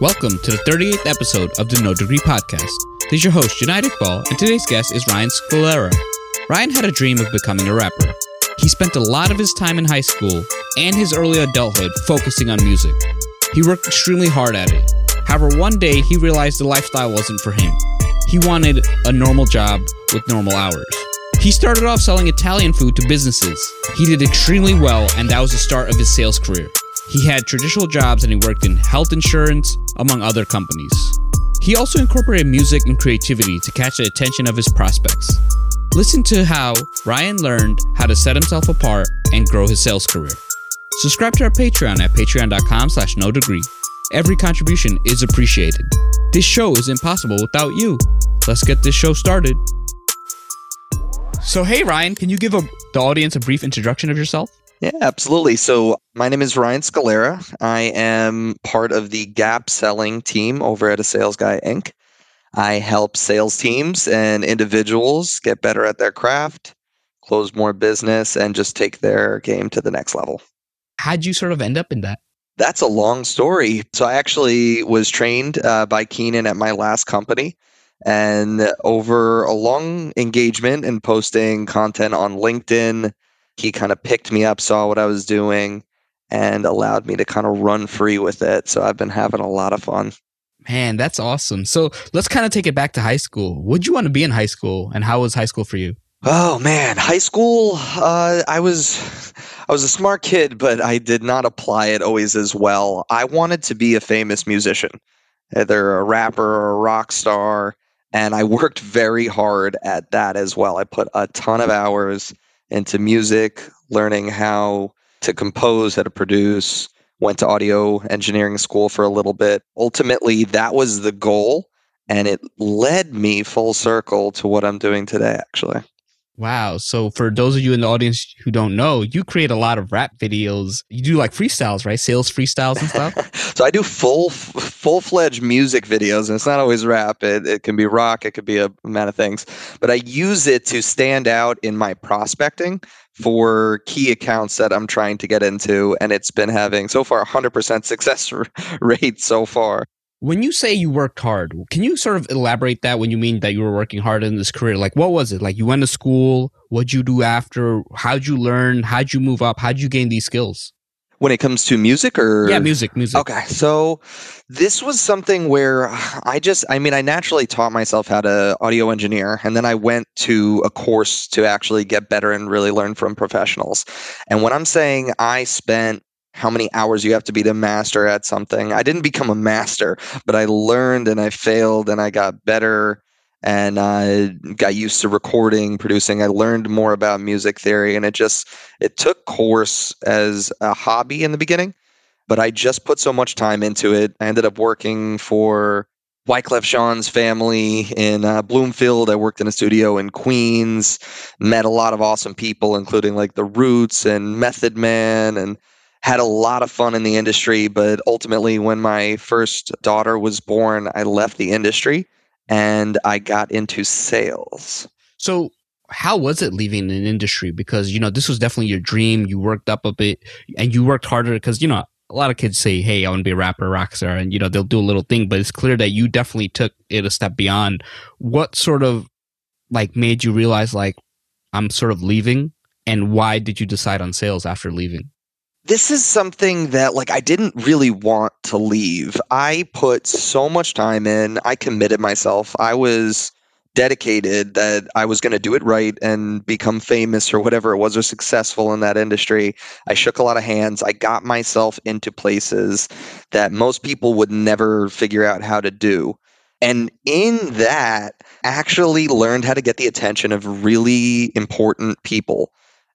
Welcome to the 38th episode of the No Degree Podcast. This is your host, Jonaed Iqbal, and today's guest is Ryan Scalera. Ryan had a dream of becoming a rapper. He spent a lot of his time in high school and his early adulthood focusing on music. He worked extremely hard at it. However, one day he realized the lifestyle wasn't for him. He wanted a normal job with normal hours. He started off selling Italian food to businesses. He did extremely well, and that was the start of his sales career. He had traditional jobs and he worked in health insurance, among other companies. He also incorporated music and creativity to catch the attention of his prospects. Listen to how Ryan learned how to set himself apart and grow his sales career. Subscribe to our Patreon at patreon.com slash no degree. Every contribution is appreciated. This show is impossible without you. Let's get this show started. So, hey, Ryan, can you give a, the audience a brief introduction of yourself? Yeah, absolutely. So, my name is Ryan Scalera. I am part of the Gap selling team over at A Sales Guy Inc. I help sales teams and individuals get better at their craft, close more business, and just take their game to the next level. How'd you sort of end up in that? That's a long story. So, I actually was trained uh, by Keenan at my last company. And over a long engagement and posting content on LinkedIn, he kind of picked me up, saw what I was doing, and allowed me to kind of run free with it. So I've been having a lot of fun. Man, that's awesome. So let's kind of take it back to high school. Would you want to be in high school, and how was high school for you? Oh man, high school. Uh, I was, I was a smart kid, but I did not apply it always as well. I wanted to be a famous musician, either a rapper or a rock star, and I worked very hard at that as well. I put a ton of hours into music, learning how to compose, how to produce, went to audio engineering school for a little bit. Ultimately, that was the goal. And it led me full circle to what I'm doing today, actually. Wow. So for those of you in the audience who don't know, you create a lot of rap videos. You do like freestyles, right? Sales freestyles and stuff. so I do full full fledged music videos, and it's not always rap. It, it can be rock. It could be a amount of things. But I use it to stand out in my prospecting for key accounts that I'm trying to get into, and it's been having so far 100% success rate so far. When you say you worked hard, can you sort of elaborate that when you mean that you were working hard in this career? Like, what was it? Like, you went to school? What'd you do after? How'd you learn? How'd you move up? How'd you gain these skills? When it comes to music or? Yeah, music, music. Okay. So this was something where I just, I mean, I naturally taught myself how to audio engineer. And then I went to a course to actually get better and really learn from professionals. And when I'm saying I spent how many hours you have to be to master at something. I didn't become a master, but I learned and I failed and I got better and I got used to recording, producing. I learned more about music theory and it just it took course as a hobby in the beginning, but I just put so much time into it. I ended up working for Wyclef Jean's family in uh, Bloomfield. I worked in a studio in Queens, met a lot of awesome people, including like The Roots and Method Man and had a lot of fun in the industry, but ultimately, when my first daughter was born, I left the industry and I got into sales. So, how was it leaving an industry? Because, you know, this was definitely your dream. You worked up a bit and you worked harder because, you know, a lot of kids say, Hey, I want to be a rapper, rock star, and, you know, they'll do a little thing, but it's clear that you definitely took it a step beyond. What sort of like made you realize, like, I'm sort of leaving? And why did you decide on sales after leaving? This is something that like I didn't really want to leave. I put so much time in. I committed myself. I was dedicated that I was going to do it right and become famous or whatever it was or successful in that industry. I shook a lot of hands. I got myself into places that most people would never figure out how to do. And in that, actually learned how to get the attention of really important people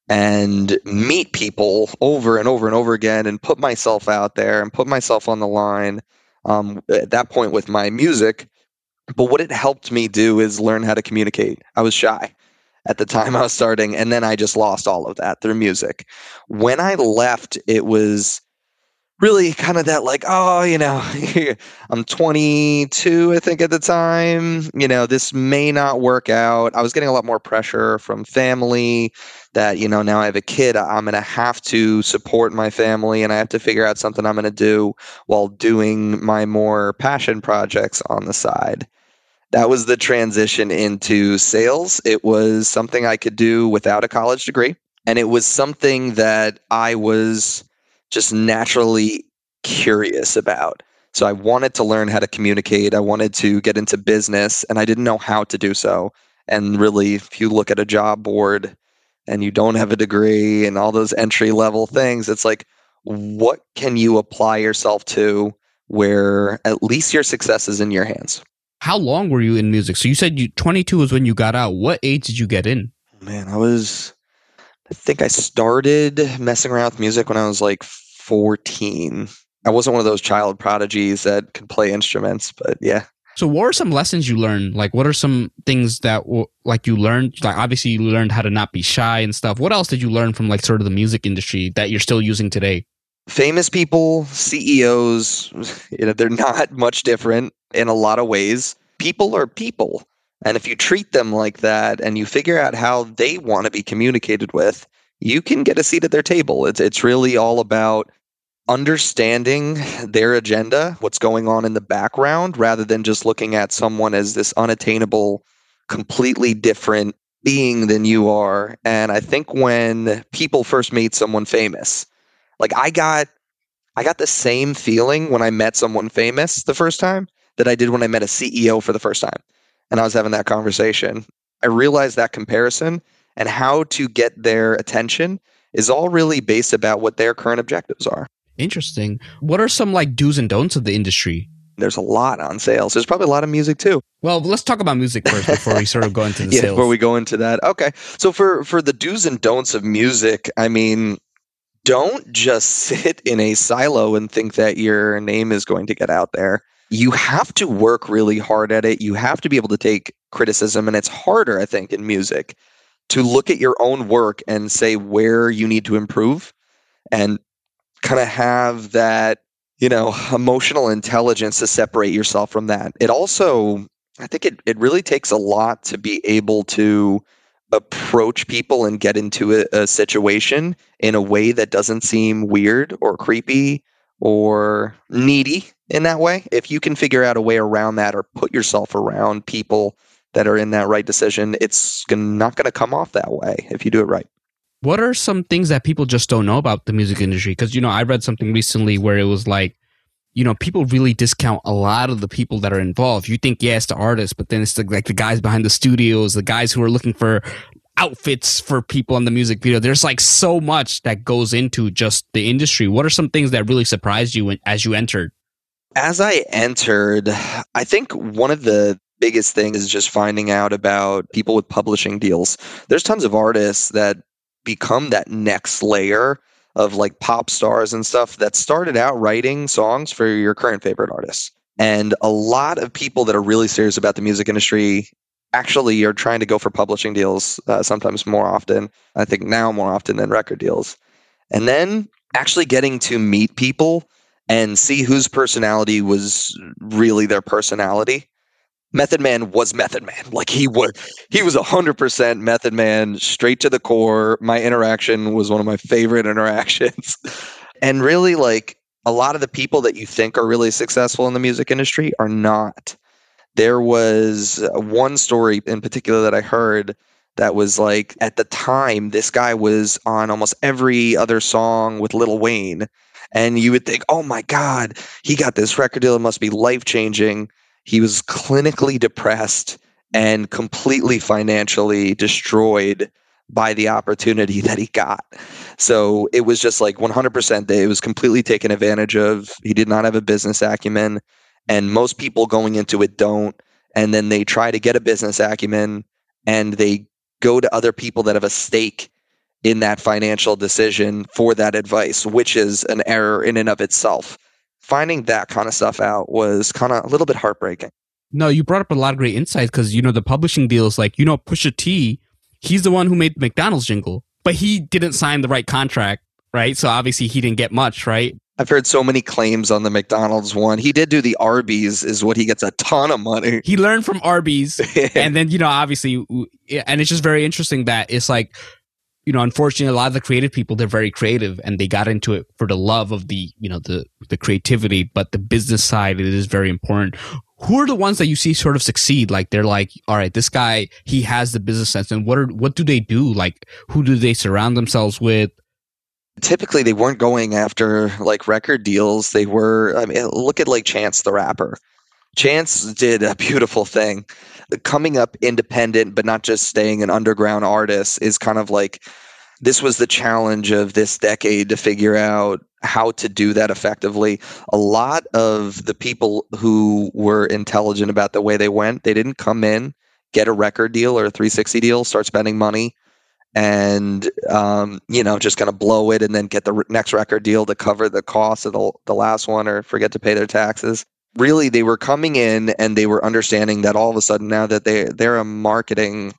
and meet people over and over and over again and put myself out there and put myself on the line um, at that point with my music. But what it helped me do is learn how to communicate. I was shy at the time I was starting, and then I just lost all of that through music. When I left, it was really kind of that like oh you know i'm 22 i think at the time. You know this may not work out. I was getting a lot more pressure from family that you know now i have a kid i'm going to have to support my family and i have to figure out something i'm going to do while doing my more passion projects on the side. That was the transition into sales. It was something i could do without a college degree and it was something that i was just naturally curious about. So I wanted to learn how to communicate. I wanted to get into business, and I didn't know how to do so. And really, if you look at a job board and you don't have a degree and all those entry level things, it's like, what can you apply yourself to where at least your success is in your hands? How long were you in music? So you said you 22 was when you got out. What age did you get in? Man, I was I think I started messing around with music when I was like 14. I wasn't one of those child prodigies that could play instruments, but yeah. So, what are some lessons you learned? Like, what are some things that, like, you learned? Like, obviously, you learned how to not be shy and stuff. What else did you learn from, like, sort of the music industry that you're still using today? Famous people, CEOs, you know, they're not much different in a lot of ways. People are people. And if you treat them like that and you figure out how they want to be communicated with, you can get a seat at their table. It's it's really all about understanding their agenda, what's going on in the background, rather than just looking at someone as this unattainable, completely different being than you are. And I think when people first meet someone famous, like I got I got the same feeling when I met someone famous the first time that I did when I met a CEO for the first time and I was having that conversation, I realized that comparison and how to get their attention is all really based about what their current objectives are. Interesting. What are some like do's and don'ts of the industry? There's a lot on sales. There's probably a lot of music too. Well, let's talk about music first before we sort of go into the yeah, sales. Before we go into that. Okay. So for for the do's and don'ts of music, I mean, don't just sit in a silo and think that your name is going to get out there you have to work really hard at it. You have to be able to take criticism. And it's harder, I think, in music to look at your own work and say where you need to improve and kind of have that, you know, emotional intelligence to separate yourself from that. It also, I think it, it really takes a lot to be able to approach people and get into a, a situation in a way that doesn't seem weird or creepy or needy in that way. If you can figure out a way around that or put yourself around people that are in that right decision, it's not going to come off that way if you do it right. What are some things that people just don't know about the music industry? Because, you know, I read something recently where it was like, you know, people really discount a lot of the people that are involved. You think, yeah, it's the artist, but then it's the, like the guys behind the studios, the guys who are looking for outfits for people in the music video. There's like so much that goes into just the industry. What are some things that really surprised you when, as you entered? As I entered, I think one of the biggest things is just finding out about people with publishing deals. There's tons of artists that become that next layer of like pop stars and stuff that started out writing songs for your current favorite artists. And a lot of people that are really serious about the music industry actually are trying to go for publishing deals uh, sometimes more often. I think now more often than record deals. And then actually getting to meet people and see whose personality was really their personality. Method Man was Method Man. Like he was he was 100% Method Man straight to the core. My interaction was one of my favorite interactions. and really like a lot of the people that you think are really successful in the music industry are not there was uh, one story in particular that I heard that was like at the time this guy was on almost every other song with Lil Wayne and you would think oh my god he got this record deal it must be life changing he was clinically depressed and completely financially destroyed by the opportunity that he got. So it was just like 100% that it was completely taken advantage of. He did not have a business acumen and most people going into it don't and then they try to get a business acumen and they go to other people that have a stake in that financial decision for that advice which is an error in and of itself finding that kind of stuff out was kind of a little bit heartbreaking no you brought up a lot of great insights because you know the publishing deals like you know pusha t he's the one who made the mcdonald's jingle but he didn't sign the right contract right so obviously he didn't get much right I've heard so many claims on the McDonald's one. He did do the Arby's, is what he gets a ton of money. He learned from Arby's, and then you know, obviously, and it's just very interesting that it's like, you know, unfortunately, a lot of the creative people they're very creative, and they got into it for the love of the, you know, the the creativity, but the business side it is very important. Who are the ones that you see sort of succeed? Like they're like, all right, this guy he has the business sense, and what are what do they do? Like who do they surround themselves with? typically they weren't going after like record deals. They were, I mean, look at like Chance the Rapper. Chance did a beautiful thing. Coming up independent, but not just staying an underground artist, is kind of like this was the challenge of this decade to figure out how to do that effectively. A lot of the people who were intelligent about the way they went, they didn't come in, get a record deal or a 360 deal, start spending money, and um, you know just kind of blow it and then get the next record deal to cover the cost of the, the last one or forget to pay their taxes really they were coming in and they were understanding that all of a sudden now that they they're a marketing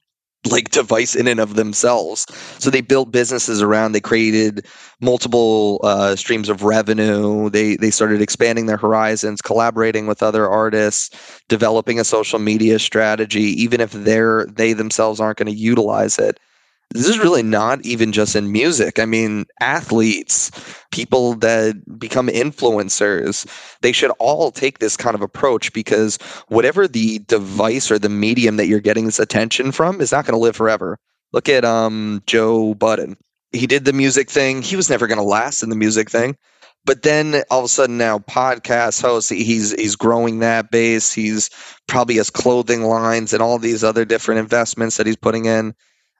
like device in and of themselves. So they built businesses around they created multiple uh, streams of revenue. They they started expanding their horizons collaborating with other artists developing a social media strategy even if they're they themselves aren't going to utilize it this is really not even just in music. I mean, athletes, people that become influencers, they should all take this kind of approach because whatever the device or the medium that you're getting this attention from is not going to live forever. Look at um, Joe Budden. He did the music thing. He was never going to last in the music thing. But then all of a sudden now podcast host, he's he's growing that base. He's probably has clothing lines and all these other different investments that he's putting in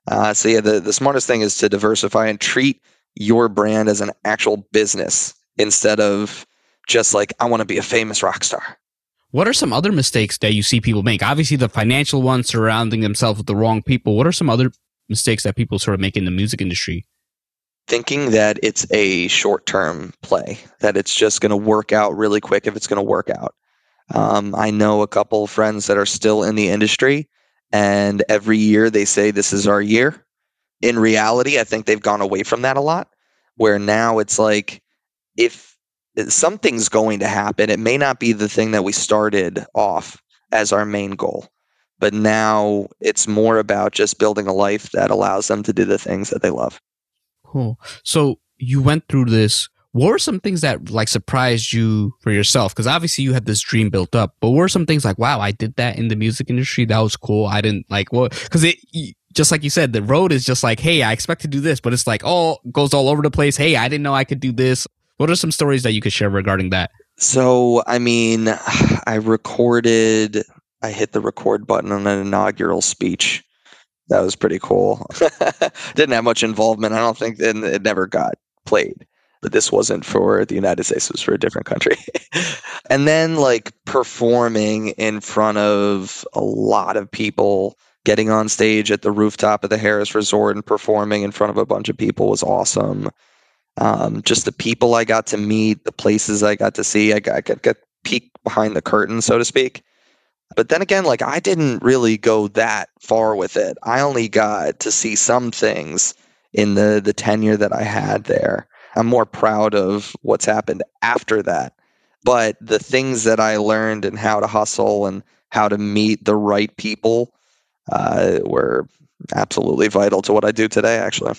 uh, so yeah, the, the smartest thing is to diversify and treat your brand as an actual business instead of just like I want to be a famous rock star. What are some other mistakes that you see people make? Obviously, the financial ones surrounding themselves with the wrong people. What are some other mistakes that people sort of make in the music industry? Thinking that it's a short term play, that it's just going to work out really quick if it's going to work out. Um, I know a couple friends that are still in the industry and every year they say this is our year. In reality, I think they've gone away from that a lot, where now it's like if something's going to happen, it may not be the thing that we started off as our main goal. But now it's more about just building a life that allows them to do the things that they love. Cool. So you went through this what were some things that like surprised you for yourself? Because obviously you had this dream built up, but were some things like, wow, I did that in the music industry. That was cool. I didn't like what, because it, just like you said, the road is just like, hey, I expect to do this, but it's like, oh, goes all over the place. Hey, I didn't know I could do this. What are some stories that you could share regarding that? So, I mean, I recorded, I hit the record button on an inaugural speech. That was pretty cool. Didn't have much involvement. I don't think, and it never got played but this wasn't for the United States, it was for a different country. and then like performing in front of a lot of people, getting on stage at the rooftop of the Harrah's Resort and performing in front of a bunch of people was awesome. Um, just the people I got to meet, the places I got to see, I got, I got, got peek behind the curtain, so to speak. But then again, like I didn't really go that far with it. I only got to see some things in the the tenure that I had there. I'm more proud of what's happened after that. But the things that I learned and how to hustle and how to meet the right people uh, were absolutely vital to what I do today, actually.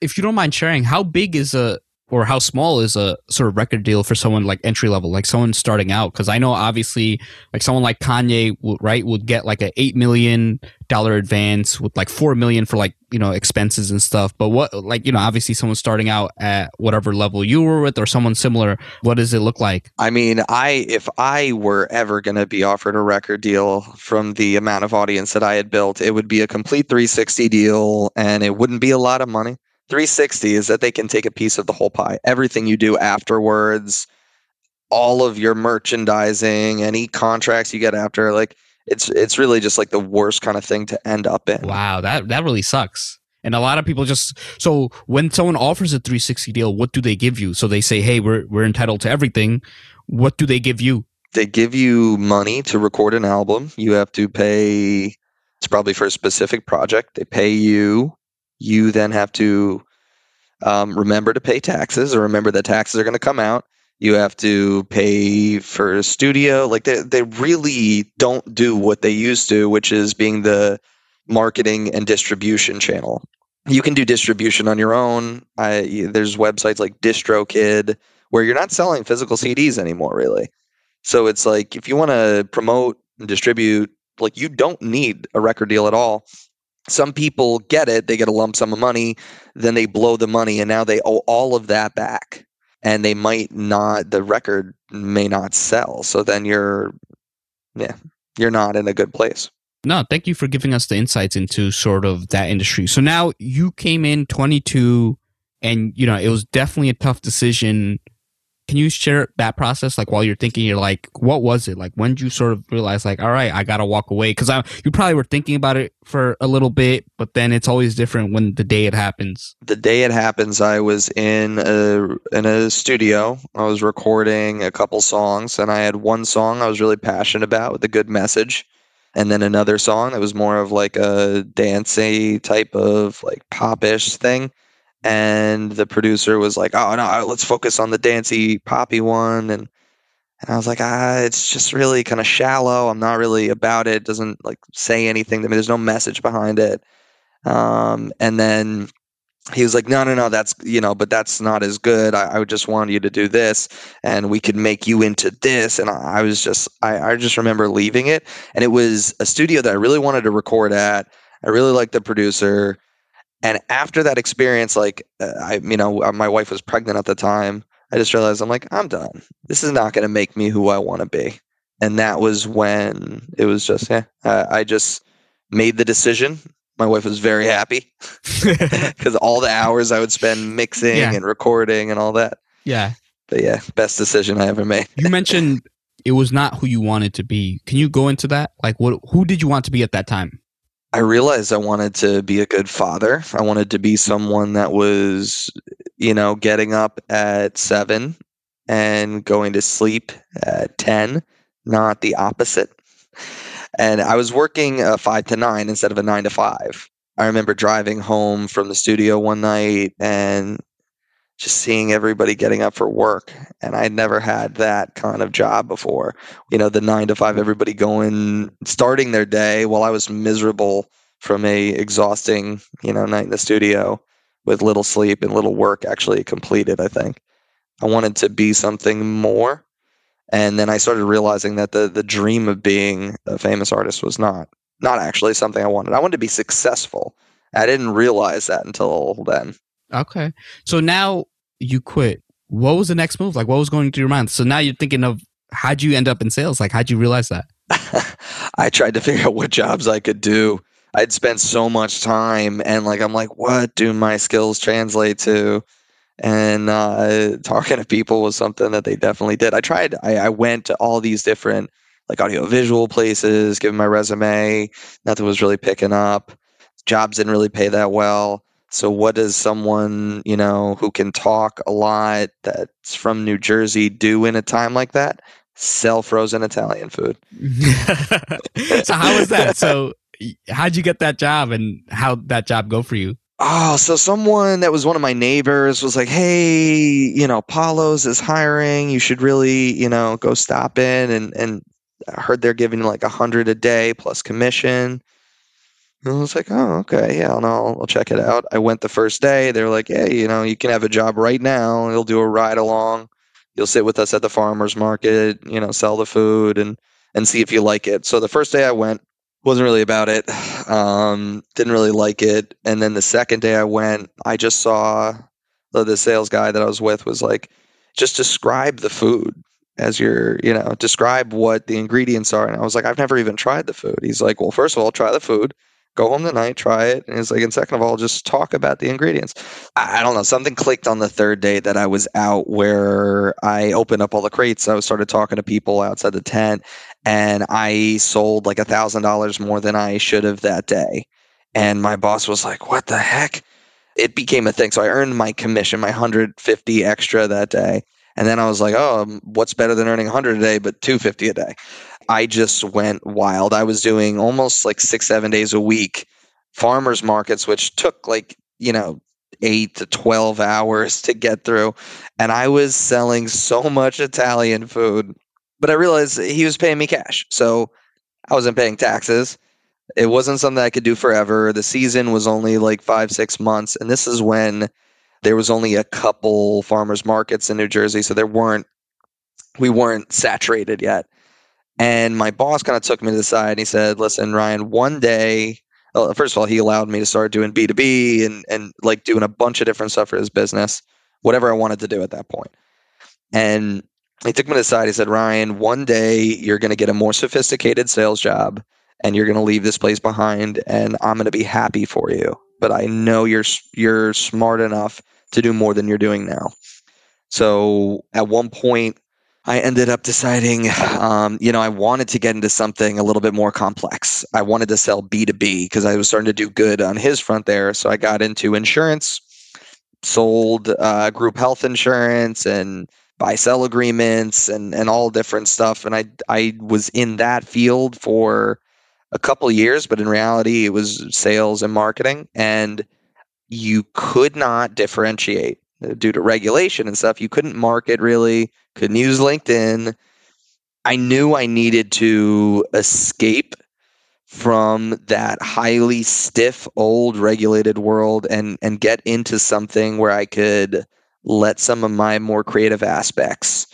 If you don't mind sharing, how big is a or how small is a sort of record deal for someone like entry level, like someone starting out? Because I know obviously, like someone like Kanye, right, would get like a eight million dollar advance with like four million for like you know expenses and stuff. But what, like you know, obviously someone starting out at whatever level you were with, or someone similar, what does it look like? I mean, I if I were ever going to be offered a record deal from the amount of audience that I had built, it would be a complete 360 deal, and it wouldn't be a lot of money 360 is that they can take a piece of the whole pie. Everything you do afterwards, all of your merchandising, any contracts you get after, like it's it's really just like the worst kind of thing to end up in. Wow, that that really sucks. And a lot of people just so when someone offers a 360 deal, what do they give you? So they say, "Hey, we're we're entitled to everything." What do they give you? They give you money to record an album. You have to pay it's probably for a specific project. They pay you you then have to um, remember to pay taxes or remember that taxes are going to come out. You have to pay for a studio. Like they they really don't do what they used to, which is being the marketing and distribution channel. You can do distribution on your own. I, there's websites like DistroKid where you're not selling physical CDs anymore, really. So it's like if you want to promote and distribute, like you don't need a record deal at all. Some people get it, they get a lump sum of money, then they blow the money, and now they owe all of that back. And they might not, the record may not sell. So then you're, yeah, you're not in a good place. No, thank you for giving us the insights into sort of that industry. So now you came in 22 and you know, it was definitely a tough decision. Can you share that process like while you're thinking you're like what was it? Like when did you sort of realize like all right, I got to walk away cuz I you probably were thinking about it for a little bit, but then it's always different when the day it happens. The day it happens, I was in a in a studio. I was recording a couple songs and I had one song I was really passionate about with a good message and then another song that was more of like a dancey type of like popish thing and the producer was like oh no let's focus on the dancey poppy one and and I was like, ah, it's just really kind of shallow. I'm not really about it. it. Doesn't like say anything to me. There's no message behind it. Um, and then he was like, no, no, no, that's, you know, but that's not as good. I, I just want you to do this and we could make you into this. And I, I was just, I, I just remember leaving it. And it was a studio that I really wanted to record at. I really liked the producer. And after that experience, like, uh, I, you know, uh, my wife was pregnant at the time. I just realized I'm like, I'm done. This is not going to make me who I want to be. And that was when it was just, yeah, I, I just made the decision my wife was very happy because all the hours I would spend mixing yeah. and recording and all that. Yeah. But yeah, best decision I ever made. you mentioned it was not who you wanted to be. Can you go into that? Like, what? Who did you want to be at that time? I realized I wanted to be a good father. I wanted to be someone that was, you know, getting up at seven and going to sleep at 10, not the opposite and I was working a five to nine instead of a nine to five. I remember driving home from the studio one night and just seeing everybody getting up for work. And I'd never had that kind of job before. You know, the nine to five, everybody going, starting their day while I was miserable from a exhausting, you know, night in the studio with little sleep and little work actually completed, I think. I wanted to be something more and then I started realizing that the the dream of being a famous artist was not not actually something I wanted. I wanted to be successful. I didn't realize that until then. Okay. So now you quit. What was the next move? Like what was going through your mind? So now you're thinking of how'd you end up in sales? Like how'd you realize that? I tried to figure out what jobs I could do. I'd spent so much time and like I'm like, what do my skills translate to? and uh, talking to people was something that they definitely did. I tried. I, I went to all these different like audio visual places, giving my resume. Nothing was really picking up. Jobs didn't really pay that well. So what does someone you know who can talk a lot that's from New Jersey do in a time like that? Sell frozen Italian food. so how was that? So how'd you get that job, and how'd that job go for you? Oh, so someone that was one of my neighbors was like, "Hey, you know, Paulo's is hiring. You should really, you know, go stop in." And and I heard they're giving like a hundred a day plus commission. And I was like, "Oh, okay, yeah, I'll, I'll check it out." I went the first day. They were like, "Hey, you know, you can have a job right now. You'll do a ride along. You'll sit with us at the farmers market. You know, sell the food and and see if you like it." So the first day I went, wasn't really about it. Um, didn't really like it. And then the second day I went, I just saw the, the sales guy that I was with was like, just describe the food as your, you know, describe what the ingredients are. And I was like, I've never even tried the food. He's like, well, first of all, try the food. Go home tonight, try it. And it's like, and second of all, just talk about the ingredients. I, I don't know. Something clicked on the third day that I was out where I opened up all the crates. I started talking to people outside the tent and I sold like a thousand dollars more than I should have that day. And my boss was like, "What the heck?" It became a thing. So I earned my commission, my 150 extra that day. And then I was like, "Oh, um, what's better than earning 100 a day but 250 a day?" I just went wild. I was doing almost like 6 7 days a week farmers markets which took like, you know, eight to 12 hours to get through. And I was selling so much Italian food, but I realized he was paying me cash. So I wasn't paying taxes. It wasn't something I could do forever. The season was only like five, six months. And this is when there was only a couple farmers markets in New Jersey. So there weren't, we weren't saturated yet. And my boss kind of took me to the side and he said, listen, Ryan, one day, first of all, he allowed me to start doing B2B and, and like doing a bunch of different stuff for his business, whatever I wanted to do at that point. And he took me to the side. He said, Ryan, one day you're going to get a more sophisticated sales job and you're going to leave this place behind and I'm going to be happy for you. But I know you're you're smart enough to do more than you're doing now. So at one point I ended up deciding, um, you know, I wanted to get into something a little bit more complex. I wanted to sell B2B because I was starting to do good on his front there. So I got into insurance, sold uh, group health insurance and buy sell agreements and, and all different stuff. And I, I was in that field for a couple years, but in reality, it was sales and marketing. And you could not differentiate due to regulation and stuff. You couldn't market really couldn't use LinkedIn. I knew I needed to escape from that highly stiff old regulated world and and get into something where I could let some of my more creative aspects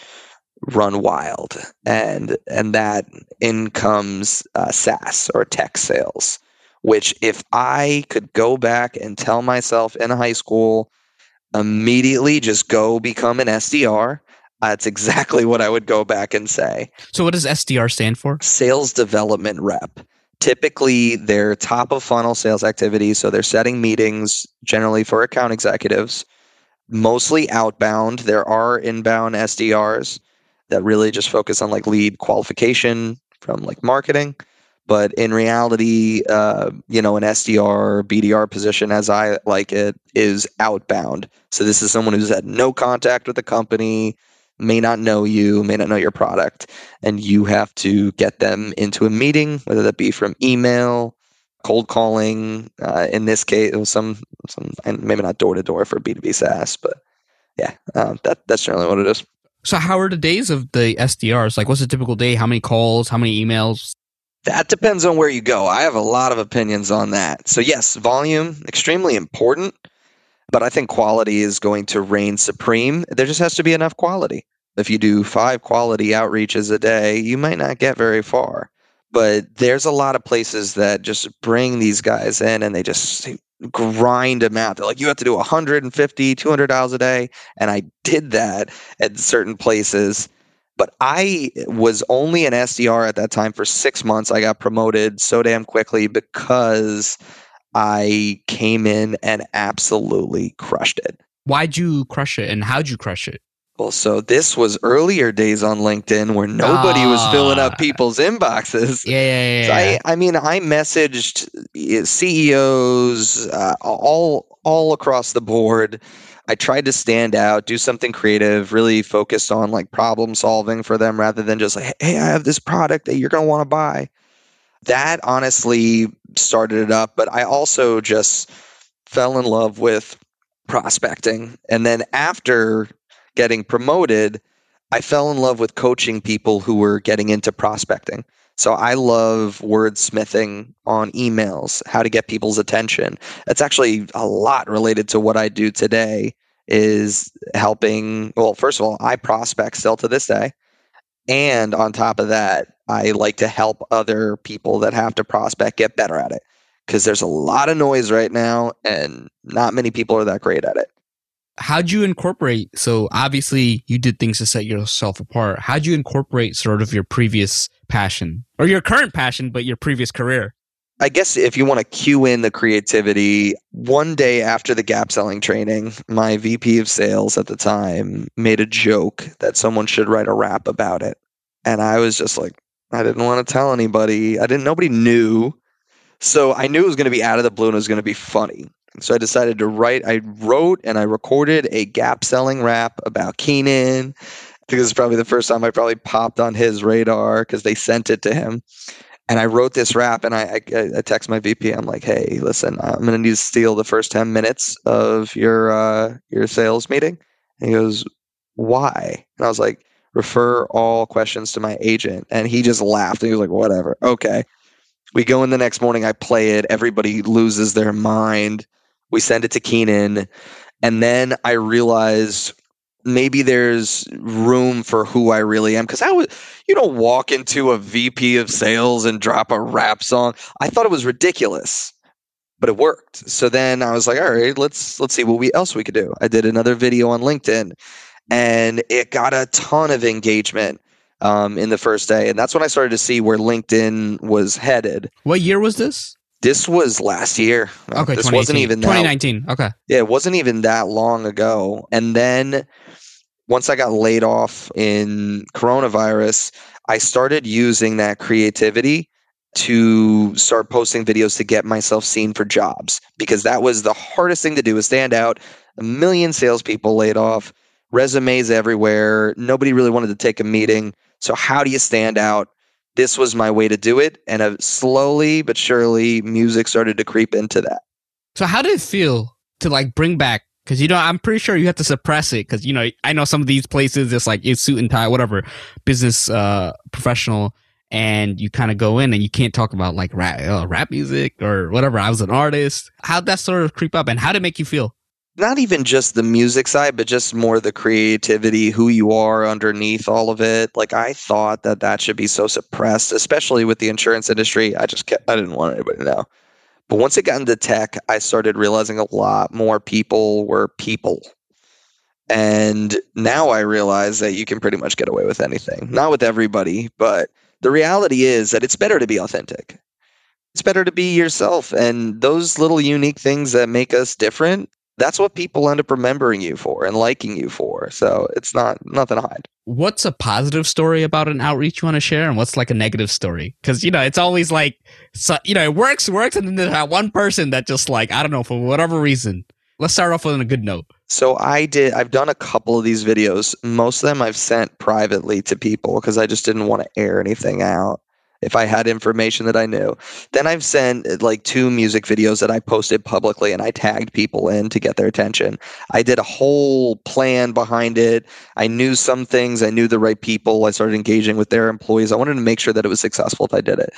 run wild and and that in comes uh, SaaS or tech sales which if I could go back and tell myself in high school immediately just go become an SDR that's exactly what I would go back and say. So, what does SDR stand for? Sales Development Rep. Typically, they're top of funnel sales activities. So, they're setting meetings generally for account executives, mostly outbound. There are inbound SDRs that really just focus on like lead qualification from like marketing. But in reality, uh, you know, an SDR, BDR position, as I like it, is outbound. So this is someone who's had no contact with the company, may not know you, may not know your product, and you have to get them into a meeting, whether that be from email, cold calling. Uh, in this case, some, some and maybe not door to door for B two B SaaS, but yeah, uh, that that's generally what it is. So, how are the days of the SDRs? Like, what's a typical day? How many calls? How many emails? That depends on where you go. I have a lot of opinions on that. So, yes, volume extremely important. But I think quality is going to reign supreme. There just has to be enough quality. If you do five quality outreaches a day, you might not get very far. But there's a lot of places that just bring these guys in and they just grind them out. They're like, you have to do 150, 200 dials a day. And I did that at certain places. But I was only an SDR at that time for six months. I got promoted so damn quickly because I came in and absolutely crushed it. Why'd you crush it and how'd you crush it? Well, so this was earlier days on LinkedIn where nobody was filling up ah. people's inboxes. Yeah, yeah, yeah. So I, I mean, I messaged eh, CEOs uh, all all across the board. I tried to stand out, do something creative, really focused on like problem solving for them rather than just like, hey, I have this product that you're going to want to buy that honestly started it up. But I also just fell in love with prospecting. And then after getting promoted, I fell in love with coaching people who were getting into prospecting. So I love wordsmithing on emails, how to get people's attention. That's actually a lot related to what I do today is helping well first of all I prospect still to this day. And on top of that, I like to help other people that have to prospect get better at it because there's a lot of noise right now and not many people are that great at it. How'd you incorporate? So obviously you did things to set yourself apart. How'd you incorporate sort of your previous passion or your current passion, but your previous career? I guess if you want to cue in the creativity, one day after the gap selling training, my VP of sales at the time made a joke that someone should write a rap about it. And I was just like, I didn't want to tell anybody. I didn't, nobody knew. So I knew it was going to be out of the blue and it was going to be funny. So I decided to write, I wrote and I recorded a gap selling rap about Keenan. I think this is probably the first time I probably popped on his radar because they sent it to him. And I wrote this rap, and I, I, I text my VP. I'm like, "Hey, listen, I'm gonna need to steal the first ten minutes of your uh, your sales meeting." And he goes, "Why?" And I was like, "Refer all questions to my agent." And he just laughed. And he was like, "Whatever, okay." We go in the next morning. I play it. Everybody loses their mind. We send it to Keenan, and then I realized maybe there's room for who I really am because I was you don't walk into a VP of sales and drop a rap song. I thought it was ridiculous, but it worked. So then I was like, all right, let's let's see what we else we could do. I did another video on LinkedIn, and it got a ton of engagement um, in the first day, and that's when I started to see where LinkedIn was headed. What year was this? This was last year. Uh, okay, this wasn't even that, 2019. Okay. Yeah, it wasn't even that long ago. And then once I got laid off in coronavirus, I started using that creativity to start posting videos to get myself seen for jobs because that was the hardest thing to do is stand out. A million salespeople laid off, resumes everywhere. Nobody really wanted to take a meeting. So how do you stand out? This was my way to do it. And uh, slowly but surely, music started to creep into that. So, how did it feel to like bring back? Because you know, I'm pretty sure you have to suppress it. Because you know, I know some of these places, it's like it's suit and tie, whatever, business uh, professional, and you kind of go in and you can't talk about like rap, uh, rap music or whatever. I was an artist. How'd that sort of creep up, and how did it make you feel? Not even just the music side, but just more the creativity, who you are underneath all of it. Like I thought that that should be so suppressed, especially with the insurance industry. I just kept, I didn't want anybody to know. But once it got into tech, I started realizing a lot more people were people. And now I realize that you can pretty much get away with anything. Not with everybody, but the reality is that it's better to be authentic. It's better to be yourself. And those little unique things that make us different, that's what people end up remembering you for and liking you for. So it's not nothing to hide. What's a positive story about an outreach you want to share, and what's like a negative story? Because you know it's always like, so, you know, it works, works, and then there's that one person that just like I don't know for whatever reason. Let's start off with a good note. So I did. I've done a couple of these videos. Most of them I've sent privately to people because I just didn't want to air anything out if I had information that I knew. Then I've sent uh, like two music videos that I posted publicly and I tagged people in to get their attention. I did a whole plan behind it. I knew some things, I knew the right people. I started engaging with their employees. I wanted to make sure that it was successful if I did it.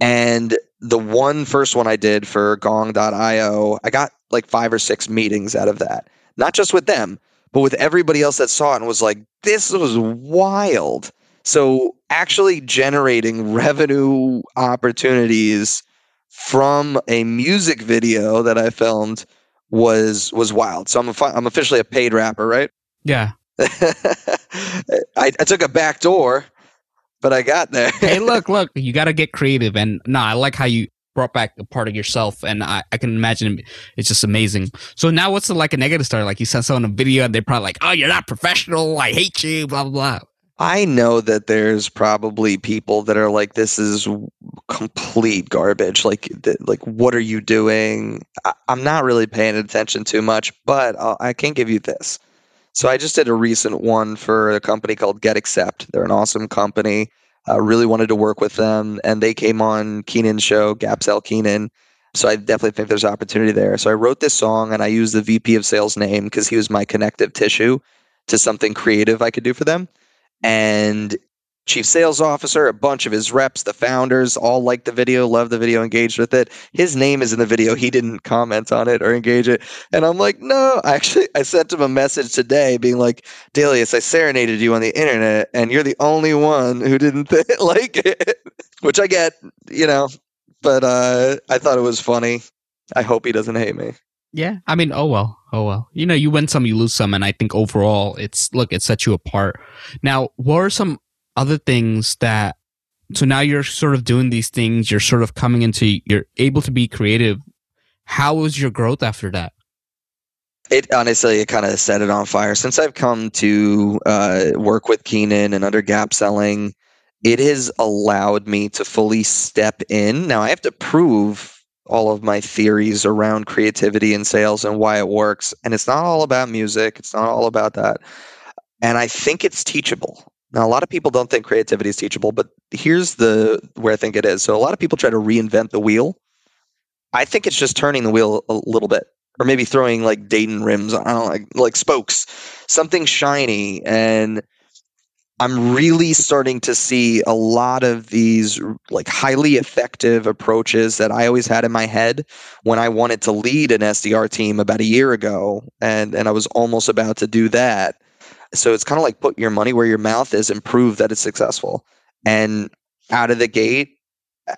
And the one first one I did for gong.io, I got like five or six meetings out of that. Not just with them, but with everybody else that saw it and was like, this was wild. So actually generating revenue opportunities from a music video that I filmed was was wild. So I'm a, I'm officially a paid rapper, right? Yeah. I, I took a back door, but I got there. hey, look, look, you got to get creative. And no, I like how you brought back a part of yourself. And I, I can imagine it's just amazing. So now what's the, like a negative story? Like you sent someone a video and they're probably like, oh, you're not professional. I hate you, blah, blah, blah. I know that there's probably people that are like, this is complete garbage. Like, th- like what are you doing? I- am not really paying attention too much, but I'll, I can give you this. So I just did a recent one for a company called Get Accept. They're an awesome company. I really wanted to work with them, and they came on Keenan's show, Gapsell Keenan. So I definitely think there's opportunity there. So I wrote this song, and I used the VP of Sales name because he was my connective tissue to something creative I could do for them and chief sales officer, a bunch of his reps, the founders, all liked the video, loved the video, engaged with it. His name is in the video. He didn't comment on it or engage it. And I'm like, no, actually, I sent him a message today being like, Delius, I serenaded you on the internet and you're the only one who didn't th- like it, which I get, you know, but uh, I thought it was funny. I hope he doesn't hate me. Yeah, I mean, oh well, oh well. You know, you win some, you lose some, and I think overall, it's look, it sets you apart. Now, what are some other things that? So now you're sort of doing these things. You're sort of coming into. You're able to be creative. How was your growth after that? It honestly, it kind of set it on fire. Since I've come to uh, work with Keenan and under Gap Selling, it has allowed me to fully step in. Now I have to prove all of my theories around creativity and sales and why it works. And it's not all about music, it's not all about that. And I think it's teachable. Now, a lot of people don't think creativity is teachable, but here's the where I think it is. So, a lot of people try to reinvent the wheel. I think it's just turning the wheel a little bit, or maybe throwing like Dayton rims, know, like like spokes, something shiny. And I'm really starting to see a lot of these like highly effective approaches that I always had in my head when I wanted to lead an SDR team about a year ago, and and I was almost about to do that so it's kind of like put your money where your mouth is and prove that it's successful. And out of the gate,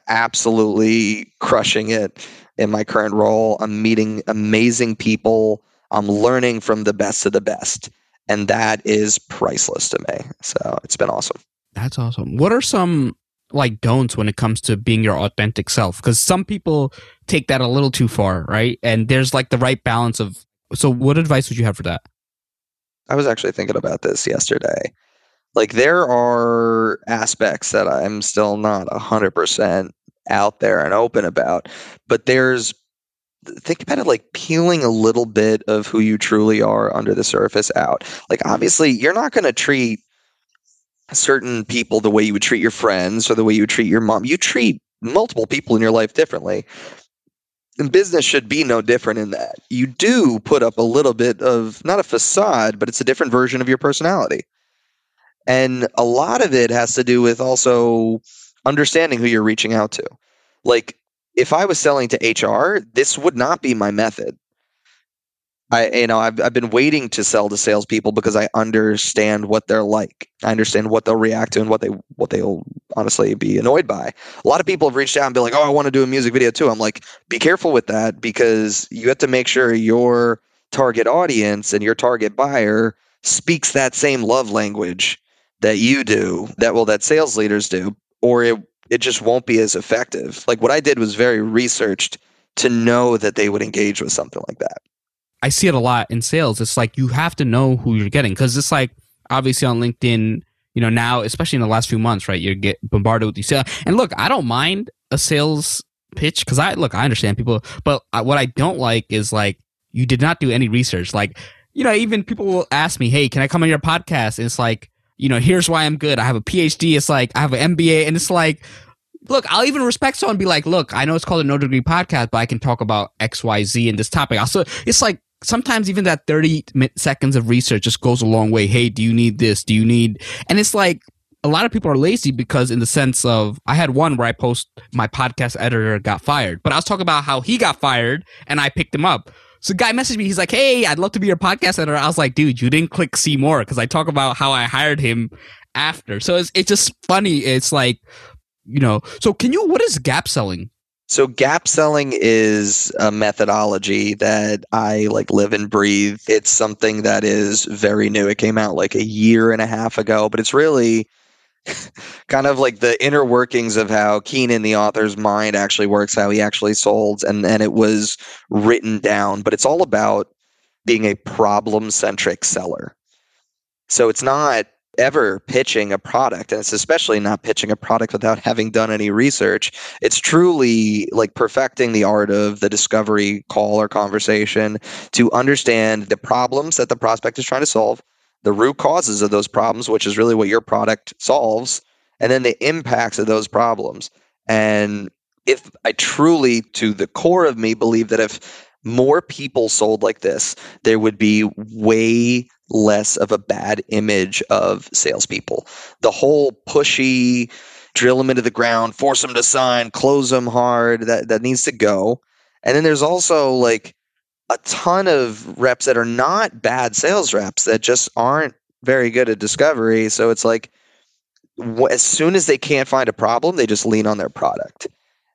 absolutely crushing it in my current role. I'm meeting amazing people. I'm learning from the best of the best. And that is priceless to me. So it's been awesome. That's awesome. What are some like don'ts when it comes to being your authentic self? Because some people take that a little too far, right? And there's like the right balance of. So, what advice would you have for that? I was actually thinking about this yesterday. Like there are aspects that I'm still not 100% out there and open about, but there's think about it like peeling a little bit of who you truly are under the surface out. Like obviously, you're not going to treat certain people the way you would treat your friends or the way you would treat your mom. You treat multiple people in your life differently and business should be no different in that. You do put up a little bit of not a facade, but it's a different version of your personality. And a lot of it has to do with also understanding who you're reaching out to. Like if I was selling to HR, this would not be my method. I you know I've I've been waiting to sell to salespeople because I understand what they're like. I understand what they'll react to and what they what they'll honestly be annoyed by. A lot of people have reached out and been like, "Oh, I want to do a music video too." I'm like, "Be careful with that because you have to make sure your target audience and your target buyer speaks that same love language that you do, that will that sales leaders do, or it it just won't be as effective." Like what I did was very researched to know that they would engage with something like that. I see it a lot in sales. It's like you have to know who you're getting because it's like obviously on LinkedIn, you know, now especially in the last few months, right? You get bombarded with these sales. And look, I don't mind a sales pitch because I look, I understand people, but I, what I don't like is like you did not do any research. Like, you know, even people will ask me, "Hey, can I come on your podcast?" And it's like, you know, here's why I'm good. I have a PhD. It's like I have an MBA, and it's like look, I'll even respect someone be like, look, I know it's called a no degree podcast, but I can talk about X, Y, Z in this topic. Also, it's like sometimes even that 30 seconds of research just goes a long way. Hey, do you need this? Do you need, and it's like, a lot of people are lazy because in the sense of I had one where I post my podcast editor got fired, but I was talking about how he got fired and I picked him up. So guy messaged me, he's like, Hey, I'd love to be your podcast editor. I was like, dude, you didn't click see more because I talk about how I hired him after. So it's it's just funny. It's like, you know, so can you what is gap selling? So gap selling is a methodology that I like live and breathe. It's something that is very new. It came out like a year and a half ago, but it's really kind of like the inner workings of how Keenan, the author's mind, actually works, how he actually sold, and then it was written down. But it's all about being a problem centric seller. So it's not ever pitching a product and it's especially not pitching a product without having done any research it's truly like perfecting the art of the discovery call or conversation to understand the problems that the prospect is trying to solve the root causes of those problems which is really what your product solves and then the impacts of those problems and if i truly to the core of me believe that if more people sold like this, there would be way less of a bad image of salespeople. The whole pushy, drill them into the ground, force them to sign, close them hard, that, that needs to go. And then there's also like a ton of reps that are not bad sales reps that just aren't very good at discovery. So it's like as soon as they can't find a problem, they just lean on their product.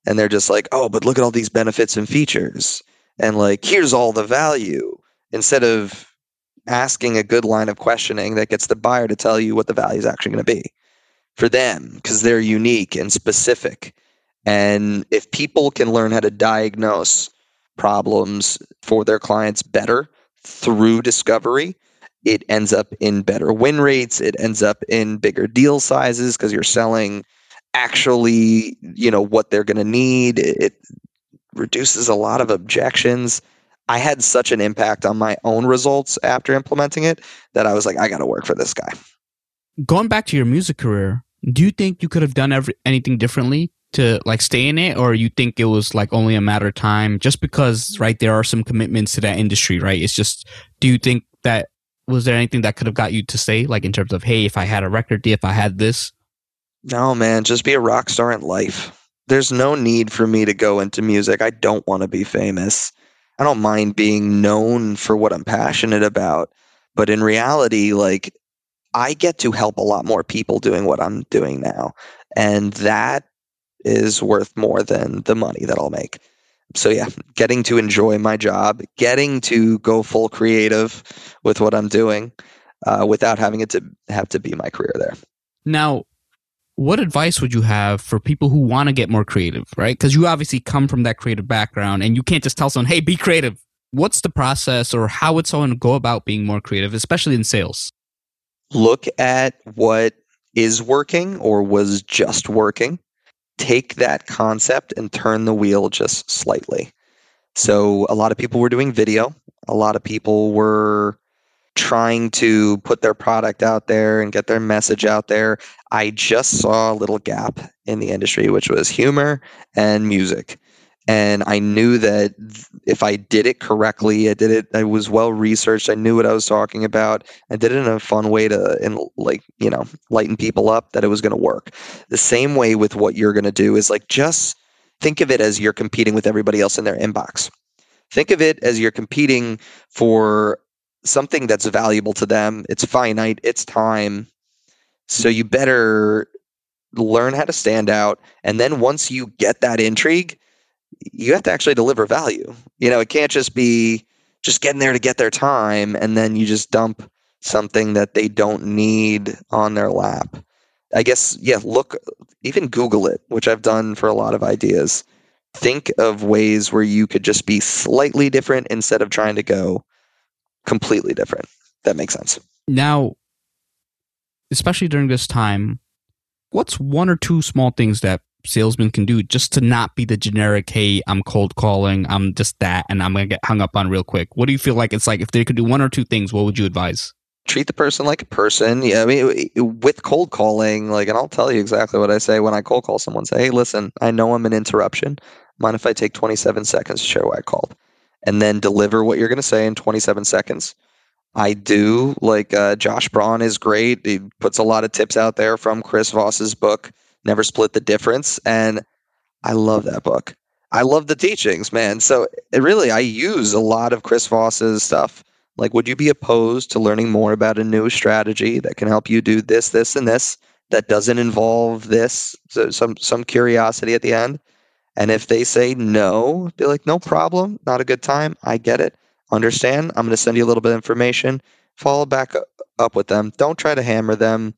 And they're just like, oh, but look at all these benefits and features. And like, here's all the value instead of asking a good line of questioning that gets the buyer to tell you what the value is actually going to be for them because they're unique and specific. And if people can learn how to diagnose problems for their clients better through discovery, it ends up in better win rates. It ends up in bigger deal sizes because you're selling actually, you know, what they're going to need. It reduces a lot of objections. I had such an impact on my own results after implementing it that I was like, I got to work for this guy. going back to your music career, do you think you could have done every, anything differently to like stay in it or you think it was like only a matter of time? Just because right there are some commitments to that industry right? It's just do you think that was there anything that could have got you to stay like in terms of hey if i had a record if i had this? No man just be a rock star in life. There's no need for me to go into music. I don't want to be famous. I don't mind being known for what i'm passionate about but in reality like I get to help a lot more people doing what I'm doing now. And that is worth more than the money that I'll make. So, yeah, getting to enjoy my job, getting to go full creative with what I'm doing uh, without having it to have to be my career there. Now, what advice would you have for people who want to get more creative, right? Because you obviously come from that creative background and you can't just tell someone, hey, be creative. What's the process or how would someone go about being more creative, especially in sales? look at what is working or was just working, take that concept and turn the wheel just slightly. So, a lot of people were doing video, a lot of people were trying to put their product out there and get their message out there. I just saw a little gap in the industry, which was humor and music and I knew that if I did it correctly, I did it. I was well researched. I knew what I was talking about. I did it in a fun way to, like you know, lighten people up. That it was going to work. The same way with what you're going to do is like just think of it as you're competing with everybody else in their inbox. Think of it as you're competing for something that's valuable to them. It's finite. It's time. So you better learn how to stand out. And then once you get that intrigue you have to actually deliver value. You know, it can't just be just getting there to get their time and then you just dump something that they don't need on their lap. I guess, yeah, look, even Google it, which I've done for a lot of ideas. Think of ways where you could just be slightly different instead of trying to go completely different. That makes sense. Now, especially during this time, what's one or two small things that salesmen can do just to not be the generic, hey, I'm cold calling, I'm just that, and I'm going to get hung up on real quick? What do you feel like it's like if they could do one or two things, what would you advise? Treat the person like a person. Yeah, I mean, with cold calling, like, and I'll tell you exactly what I say when I cold call someone. Say, hey, listen, I know I'm an interruption. Mind if I take 27 seconds to share why I called? And then deliver what you're going to say in 27 seconds. I do. Like uh, Josh Braun is great. He puts a lot of tips out there from Chris Voss's book. Never Split the Difference. And I love that book. I love the teachings, man. So really, I use a lot of Chris Voss's stuff. Like, would you be opposed to learning more about a new strategy that can help you do this, this, and this that doesn't involve this? So some some curiosity at the end. And if they say no, be like, no problem, not a good time. I get it. Understand. I'm going to send you a little bit of information. Follow back up with them. Don't try to hammer them.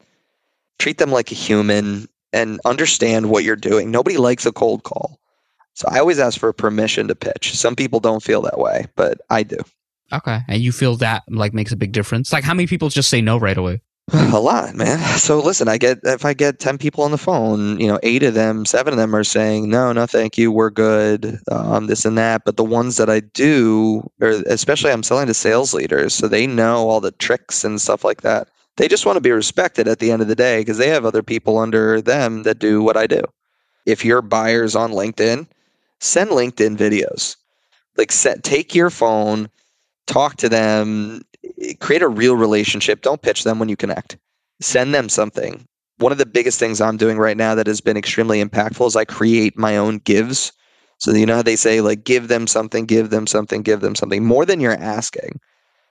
Treat them like a human and understand what you're doing. Nobody likes a cold call. So I always ask for permission to pitch. Some people don't feel that way, but I do. Okay. And you feel that like makes a big difference? Like how many people just say no right away? a lot, man. So listen, I get if I get 10 people on the phone, you know, 8 of them, 7 of them are saying, "No, no, thank you. We're good." Um, this and that, but the ones that I do or especially I'm selling to sales leaders, so they know all the tricks and stuff like that they just want to be respected at the end of the day because they have other people under them that do what I do. If your buyer's on LinkedIn, send LinkedIn videos. Like set, take your phone, talk to them, eh, create a real relationship. Don't pitch them when you connect. Send them something. One of the biggest things I'm doing right now that has been extremely impactful is I create my own gives. So you know how they say like give them something, give them something, give them something more than you're asking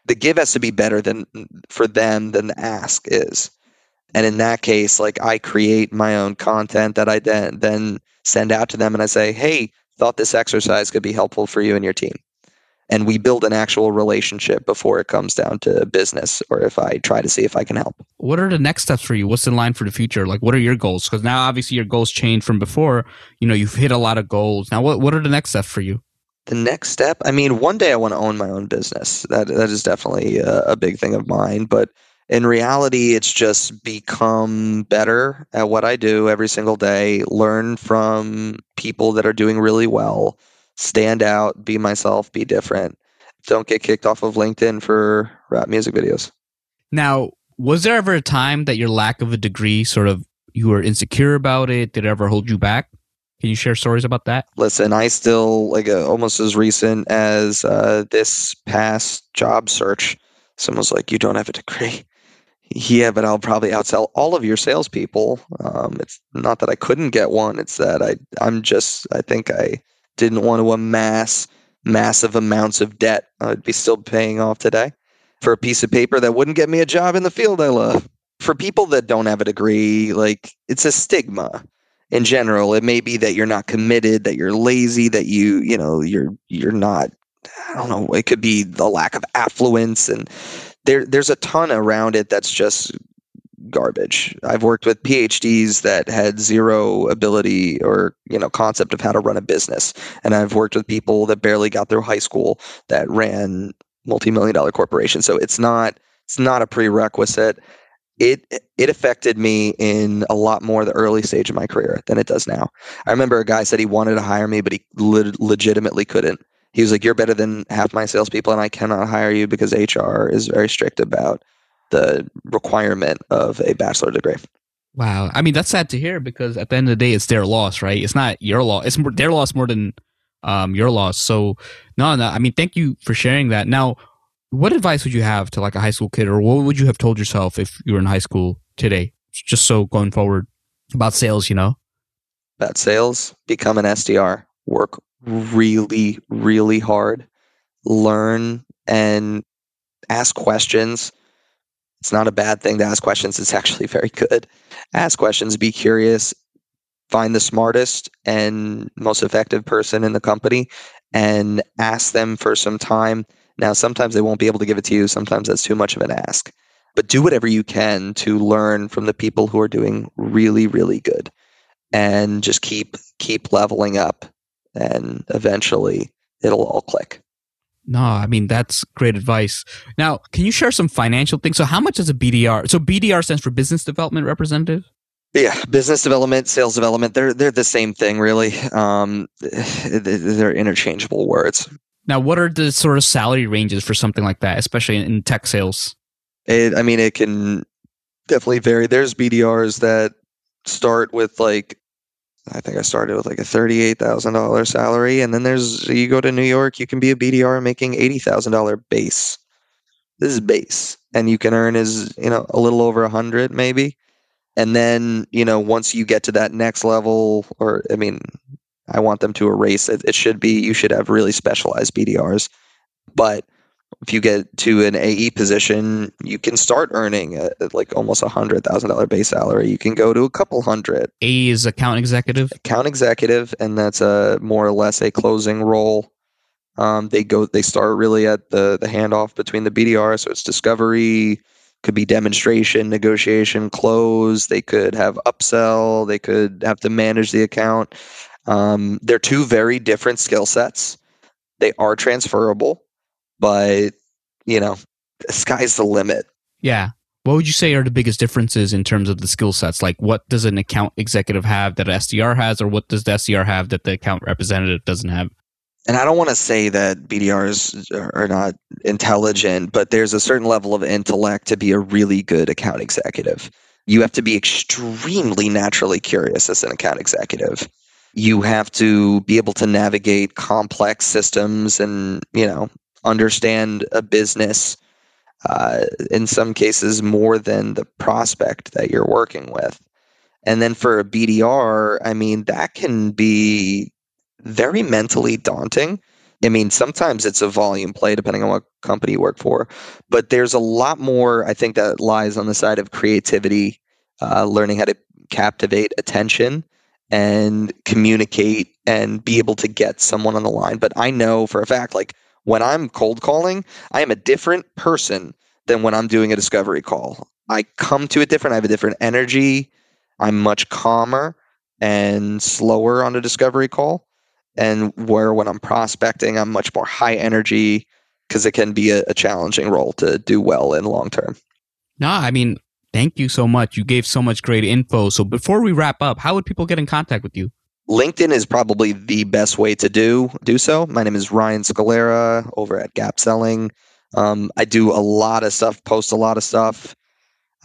the give has to be better than for them than the ask is. And in that case, like I create my own content that I then then send out to them and I say, "Hey, thought this exercise could be helpful for you and your team." And we build an actual relationship before it comes down to business or if I try to see if I can help. What are the next steps for you? What's in line for the future? Like what are your goals? Because now obviously your goals change from before. You know, you've hit a lot of goals. Now what what are the next steps for you? The next step i mean one day i want to own my own business that that is definitely a, a, big thing of mine but in reality it's just become better at what i do every single day learn from people that are doing really well stand out be myself be different don't get kicked off of linkedin for rap music videos now was there ever a time that your lack of a degree sort of you were insecure about it? Did it ever hold you back? Can you share stories about that? Listen, I still like uh, almost as recent as uh, this past job search. Someone's like, "You don't have a degree." Yeah, but I'll probably outsell all of your salespeople. Um, it's not that I couldn't get one; it's that I I'm just I think I didn't want to amass massive amounts of debt. I'd be still paying off today for a piece of paper that wouldn't get me a job in the field I love. For people that don't have a degree, like it's a stigma in general. It may be that you're not committed, that you're lazy, that you, you know, you're you're not I don't know, it could be the lack of affluence and there there's a ton around it that's just garbage. I've worked with PhDs that had zero ability or you know concept of how to run a business, and I've worked with people that barely got through high school that ran multi-million dollar corporations. So it's not it's not a prerequisite. It it affected me in a lot more the early stage of my career than it does now. I remember a guy said he wanted to hire me, but he le- legitimately couldn't. He was like, "You're better than half my salespeople, and I cannot hire you because HR is very strict about the requirement of a bachelor degree." Wow, I mean that's sad to hear because at the end of the day, it's their loss, right? It's not your loss. It's their loss more than um, your loss. So no, no. I mean, thank you for sharing that. Now, what advice would you have to like a high school kid, or what would you have told yourself if you were in high school today? Just so going forward about sales, you know. About sales, become an SDR. Work really, really hard. Learn and ask questions. It's not a bad thing to ask questions. It's actually very good. Ask questions, be curious, find the smartest and most effective person in the company and ask them for some time. Now, sometimes they won't be able to give it to you. Sometimes that's too much of an ask. But do whatever you can to learn from the people who are doing really, really good and just keep keep leveling up and eventually it'll all click. No, I mean that's great advice. Now, can you share some financial things? So, how much is a BDR? So, BDR stands for Business Development Representative. Yeah, business development, sales development, they're they're the same thing really. Um, they're interchangeable words. Now, what are the sort of salary ranges for something like that, especially in tech sales? It, I mean, it can definitely vary. There's BDRs that start with like I think I started with like a thirty-eight thousand dollar salary, and then there's you go to New York, you can be a BDR making eighty thousand dollar base. This is base, and you can earn as you know a little over a hundred maybe and then you know once you get to that next level or i mean i want them to erase it it should be you should have really specialized bdrs but if you get to an ae position you can start earning a, like almost a hundred thousand dollar base salary you can go to a couple hundred AE is account executive account executive and that's a more or less a closing role um, they go they start really at the the handoff between the bdr so it's discovery could be demonstration, negotiation, close. They could have upsell. They could have to manage the account. Um, they're two very different skill sets. They are transferable, but you know, the sky's the limit. Yeah. What would you say are the biggest differences in terms of the skill sets? Like, what does an account executive have that SDR has, or what does the SDR have that the account representative doesn't have? and I don't want to say that BDRs are not intelligent, but there's a certain level of intellect to be a really good account executive. You have to be extremely naturally curious as an account executive. You have to be able to navigate complex systems and, you know, understand a business uh, in some cases more than the prospect that you're working with. And then for a BDR, I mean, that can be very mentally daunting. I mean, sometimes it's a volume play depending on what company you work for, but there's a lot more, I think, that lies on the side of creativity, uh, learning how to captivate attention and communicate and be able to get someone on the line. But I know for a fact, like when I'm cold calling, I am a different person than when I'm doing a discovery call. I come to it different, I have a different energy, I'm much calmer and slower on a discovery call and where when I'm prospecting, I'm much more high energy because it can be a, a, challenging role to do well in long term. No, I mean, thank you so much. You gave so much great info. So before we wrap up, how would people get in contact with you? LinkedIn is probably the best way to do do so. My name is Ryan Scalera over at Gap Selling. Um, I do a lot of stuff, post a lot of stuff.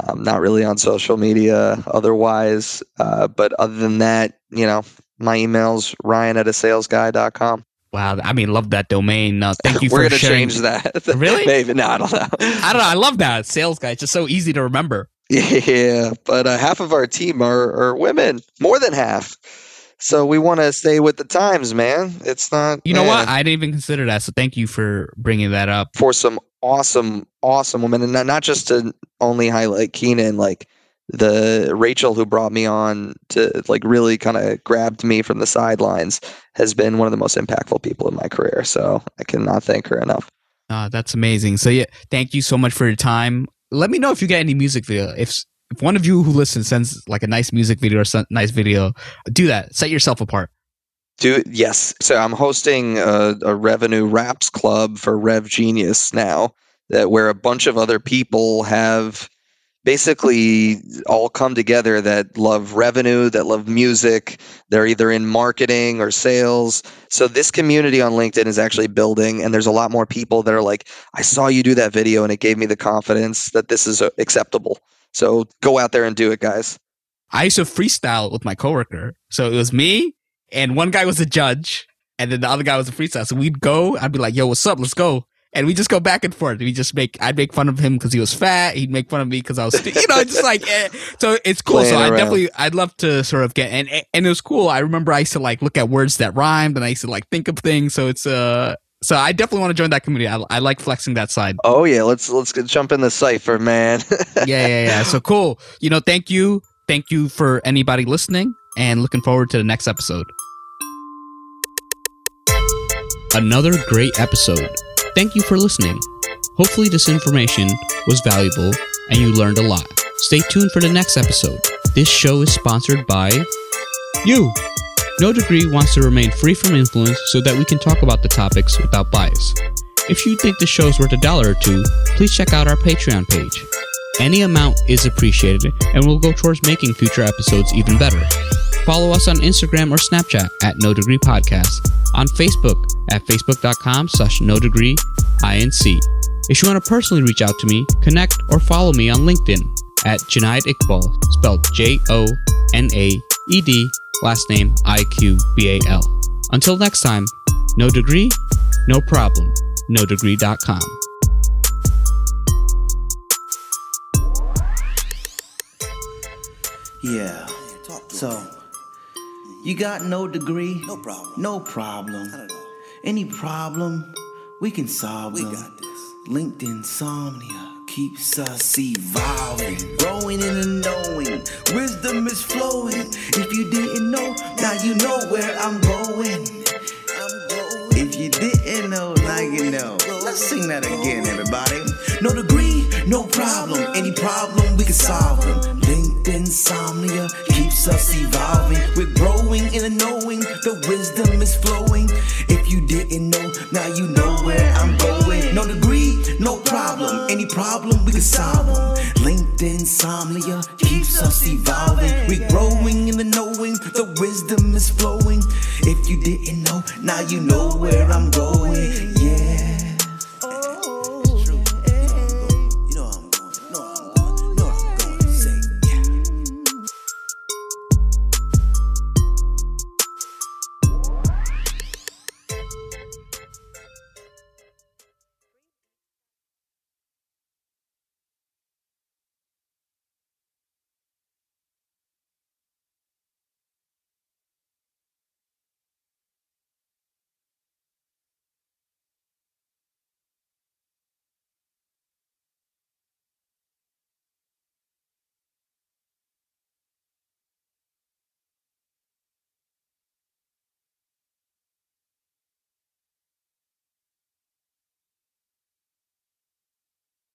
Um, not really on social media otherwise. Uh, but other than that, you know, my email's ryan at a salesguy.com. Wow, I mean, love that domain. Uh, thank you We're for gonna sharing. change that. Really? Maybe. No, I don't know. I don't know. I love that sales guy. It's just so easy to remember. Yeah, but uh, half of our team are, are women, more than half. So we want to stay with the times, man. It's not. You know what? eh, I didn't even consider that. So thank you for bringing that up. for some awesome, awesome women, and not, not just to only highlight Keenan, like the Rachel who brought me on to like really kind of grabbed me from the sidelines has been one of the most impactful people in my career. So I cannot thank her enough. Uh, that's amazing. So yeah, thank you so much for your time. Let me know if you get any music video. If if one of you who listens sends like a nice music video or some nice video, do that. Set yourself apart. Do yes. So I'm hosting a, a revenue raps club for RevGenius now, that where a bunch of other people have basically all come together that love revenue, that love music. They're either in marketing or sales. So this community on LinkedIn is actually building, and there's a lot more people that are like, I saw you do that video, and it gave me the confidence that this is uh, acceptable. So go out there and do it, guys. I used to freestyle with my coworker. So it was me and one guy was a judge and then the other guy was a freestyle. So we'd go, I'd be like, yo, what's up? Let's go. And we just go back and forth. We just make, I'd make fun of him because he was fat. He'd make fun of me because I was, you know, just like, eh. so it's cool. Playing so I definitely, I'd love to sort of get, and, and it was cool. I remember I used to like look at words that rhymed and I used to like think of things. So it's, uh, so I definitely want to join that community. I, I like flexing that side. Oh yeah, let's let's jump in the cipher, man. yeah, yeah, yeah. So cool. You know, thank you. Thank you for anybody listening and looking forward to the next episode. Another great episode. Thank you for listening. Hopefully, this information was valuable and you learned a lot. Stay tuned for the next episode. This show is sponsored by you. No Degree wants to remain free from influence so that we can talk about the topics without bias. If you think the show is worth a dollar or two, please check out our Patreon page. Any amount is appreciated and will go towards making future episodes even better. Follow us on Instagram or Snapchat at No Degree Podcast, on Facebook at facebook.com slash no degree inc. If you want to personally reach out to me, connect or follow me on LinkedIn at Jonaed Iqbal, spelled J O N A E D, last name I Q B A L. Until next time, no degree, no problem. NoDegree.com. Yeah. So, you got no degree? No problem. No problem. Not at all. Any problem, we can solve We them. got this. Linked insomnia keeps us evolving, growing and knowing. Wisdom is flowing. If you didn't know, now you know where I'm going. I'm going. If you didn't know, now you know. Let's sing that again, everybody. No degree, no problem. Any problem, we can solve them. Linked insomnia keeps us evolving. We're growing in the knowing. The wisdom is flowing. If you didn't know, now you know where I'm going. No degree, no problem. Any problem, we can solve them. Linked insomnia keeps us evolving. We're growing in the knowing. The wisdom is flowing. If you didn't know, now you know where I'm going.